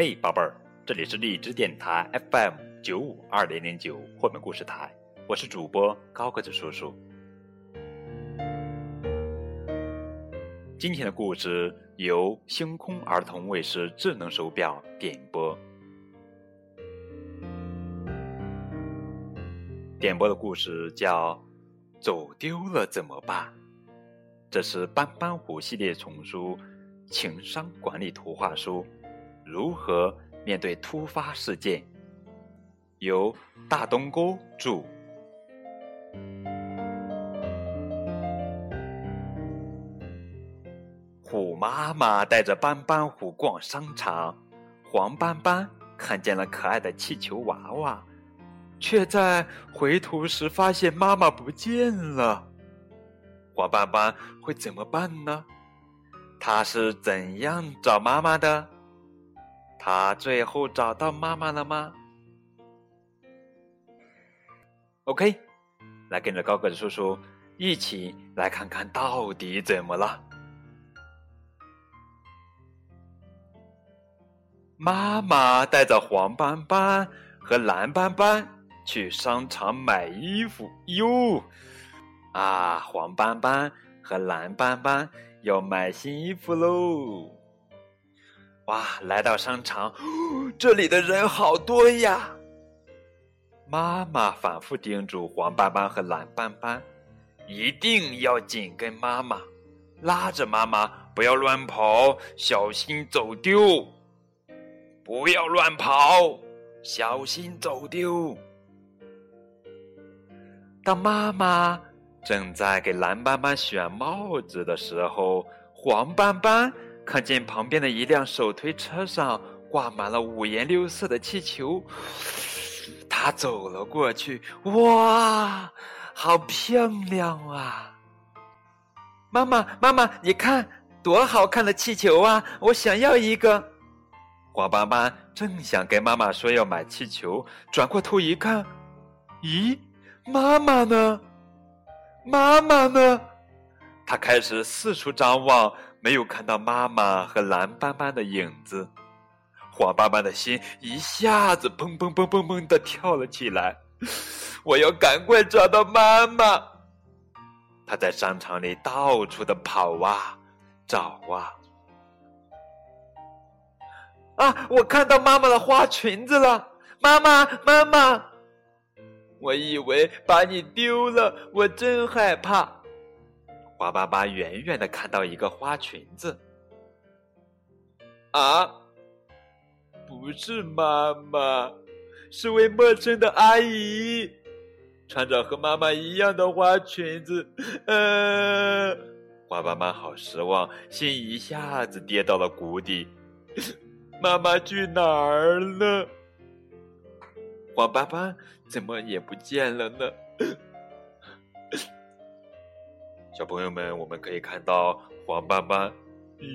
嘿，宝贝儿，这里是荔枝电台 FM 九五二零零九绘本故事台，我是主播高个子叔叔。今天的故事由星空儿童卫视智能手表点播。点播的故事叫《走丢了怎么办》，这是斑斑虎系列丛书《情商管理图画书》。如何面对突发事件？由大东哥著。虎妈妈带着斑斑虎逛商场，黄斑斑看见了可爱的气球娃娃，却在回头时发现妈妈不见了。黄斑斑会怎么办呢？他是怎样找妈妈的？他最后找到妈妈了吗？OK，来跟着高个子叔叔一起来看看到底怎么了。妈妈带着黄斑斑和蓝斑斑去商场买衣服哟，啊，黄斑斑和蓝斑斑要买新衣服喽。哇！来到商场，这里的人好多呀。妈妈反复叮嘱黄斑斑和蓝斑斑，一定要紧跟妈妈，拉着妈妈，不要乱跑，小心走丢。不要乱跑，小心走丢。当妈妈正在给蓝斑斑选帽子的时候，黄斑斑。看见旁边的一辆手推车上挂满了五颜六色的气球，他走了过去。哇，好漂亮啊！妈妈，妈妈，你看多好看的气球啊！我想要一个。黄斑斑正想跟妈妈说要买气球，转过头一看，咦，妈妈呢？妈妈呢？他开始四处张望。没有看到妈妈和蓝斑斑的影子，黄斑斑的心一下子砰砰砰砰砰的跳了起来。我要赶快找到妈妈！他在商场里到处的跑啊，找啊。啊！我看到妈妈的花裙子了，妈妈，妈妈！我以为把你丢了，我真害怕。花爸爸远远的看到一个花裙子，啊，不是妈妈，是位陌生的阿姨，穿着和妈妈一样的花裙子。呃，花爸爸好失望，心一下子跌到了谷底。妈妈去哪儿了？黄爸爸怎么也不见了呢？小朋友们，我们可以看到黄斑斑，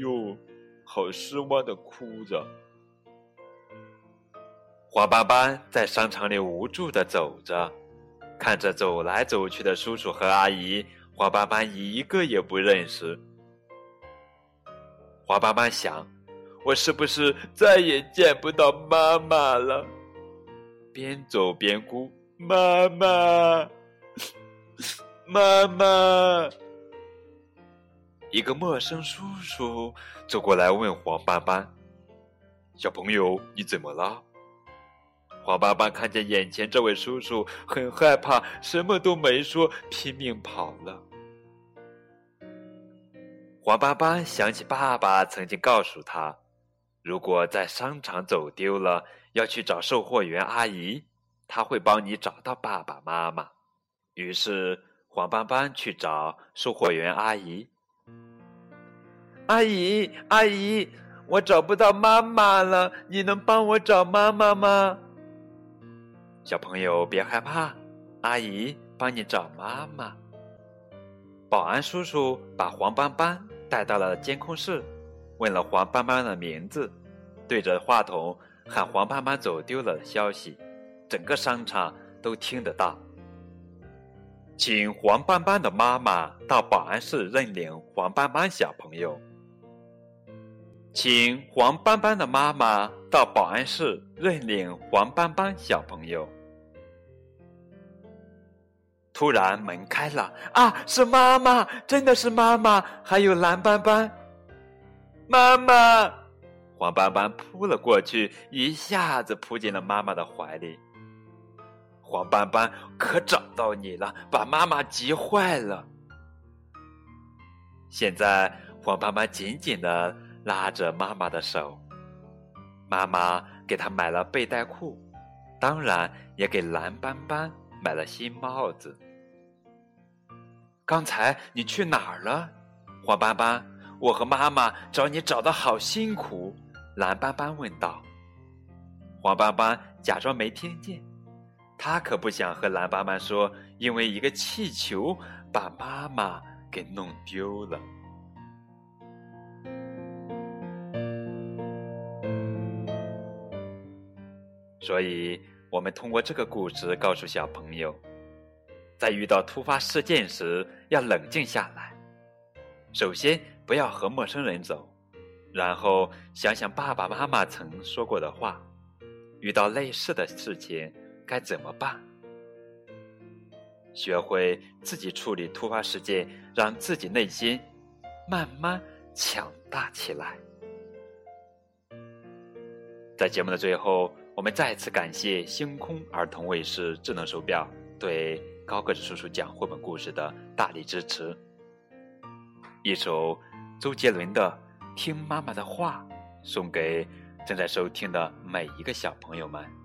哟，好失望的哭着。黄斑斑在商场里无助的走着，看着走来走去的叔叔和阿姨，黄斑斑一个也不认识。黄斑斑想：我是不是再也见不到妈妈了？边走边哭，妈妈，妈妈。一个陌生叔叔走过来问黄斑斑：“小朋友，你怎么了？”黄斑斑看见眼前这位叔叔，很害怕，什么都没说，拼命跑了。黄斑斑想起爸爸曾经告诉他，如果在商场走丢了，要去找售货员阿姨，他会帮你找到爸爸妈妈。于是黄斑斑去找售货员阿姨。阿姨，阿姨，我找不到妈妈了，你能帮我找妈妈吗？小朋友别害怕，阿姨帮你找妈妈。保安叔叔把黄斑斑带到了监控室，问了黄斑斑的名字，对着话筒喊黄斑斑走丢了的消息，整个商场都听得到。请黄斑斑的妈妈到保安室认领黄斑斑小朋友。请黄斑斑的妈妈到保安室认领黄斑斑小朋友。突然门开了，啊，是妈妈，真的是妈妈，还有蓝斑斑。妈妈，黄斑斑扑了过去，一下子扑进了妈妈的怀里。黄斑斑可找到你了，把妈妈急坏了。现在黄斑斑紧紧的拉着妈妈的手，妈妈给他买了背带裤，当然也给蓝斑斑买了新帽子。刚才你去哪儿了，黄斑斑？我和妈妈找你找的好辛苦。蓝斑斑问道。黄斑斑假装没听见。他可不想和蓝斑斑说，因为一个气球把妈妈给弄丢了。所以，我们通过这个故事告诉小朋友，在遇到突发事件时要冷静下来。首先，不要和陌生人走，然后想想爸爸妈妈曾说过的话。遇到类似的事情。该怎么办？学会自己处理突发事件，让自己内心慢慢强大起来。在节目的最后，我们再次感谢星空儿童卫视智能手表对高个子叔叔讲绘本故事的大力支持。一首周杰伦的《听妈妈的话》，送给正在收听的每一个小朋友们。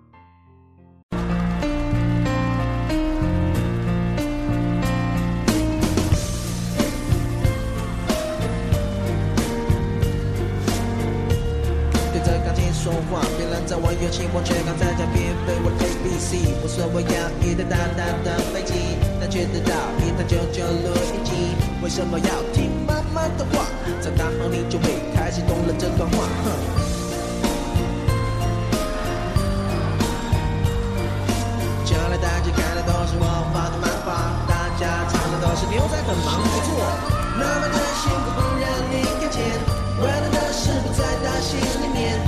说话，别人在玩游戏，我却刚在家边背我 A B C。我说我要一台大大的飞机，但却得到一台旧旧录音机。为什么要听妈妈的话？长大后你就会开始懂了这段话。哼。将来大家看的都是我画的漫画，大家唱的都是牛仔很忙不错。妈妈的辛苦不让你看见，温暖的事不在她心里面。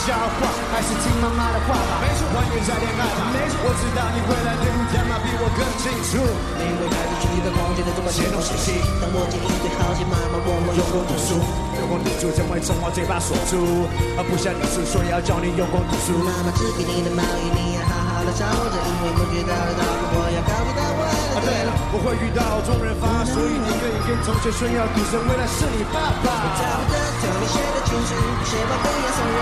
笑话还是听妈妈的话吧，没错，欢迎再恋爱吧，没错，我知道你未来的路他妈比我更清楚。你会开始去一个空间的这么写东西，当我建议最好些妈妈，我们用功读书，用功读书将会从我嘴巴说出，而不像你叔说要教你用功读书。妈妈织给你的毛衣，你要好好的收着，因为不知道的我会遇到众人发，所以你愿意跟同学炫耀，赌神未来是你爸爸。我找的条你写的情书，写完不要送人。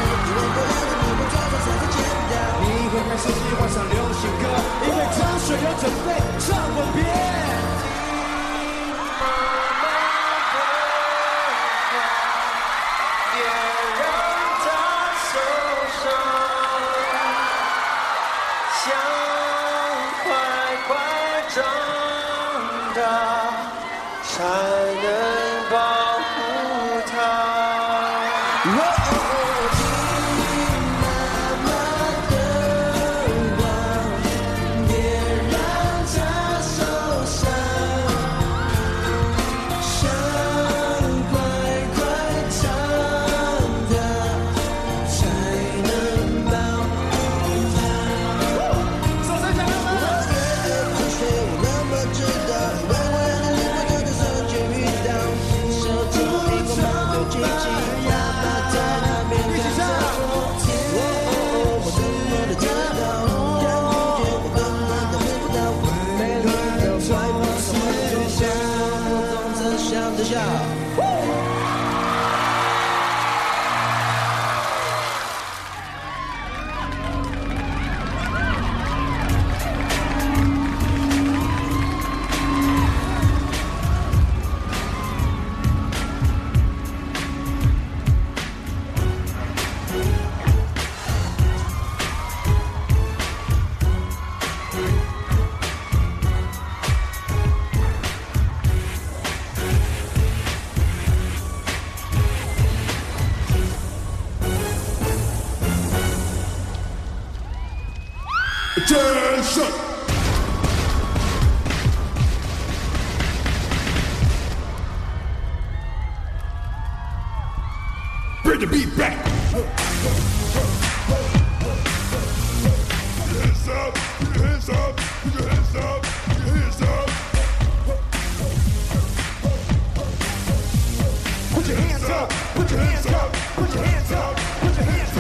你会开始喜欢上流行歌，因为张学友准备唱吻别。家山 Attention! Bring the beat back! Hands up, hands up, hands up, hands up. Put your hands up, put your hands up, put your hands up, put your hands up.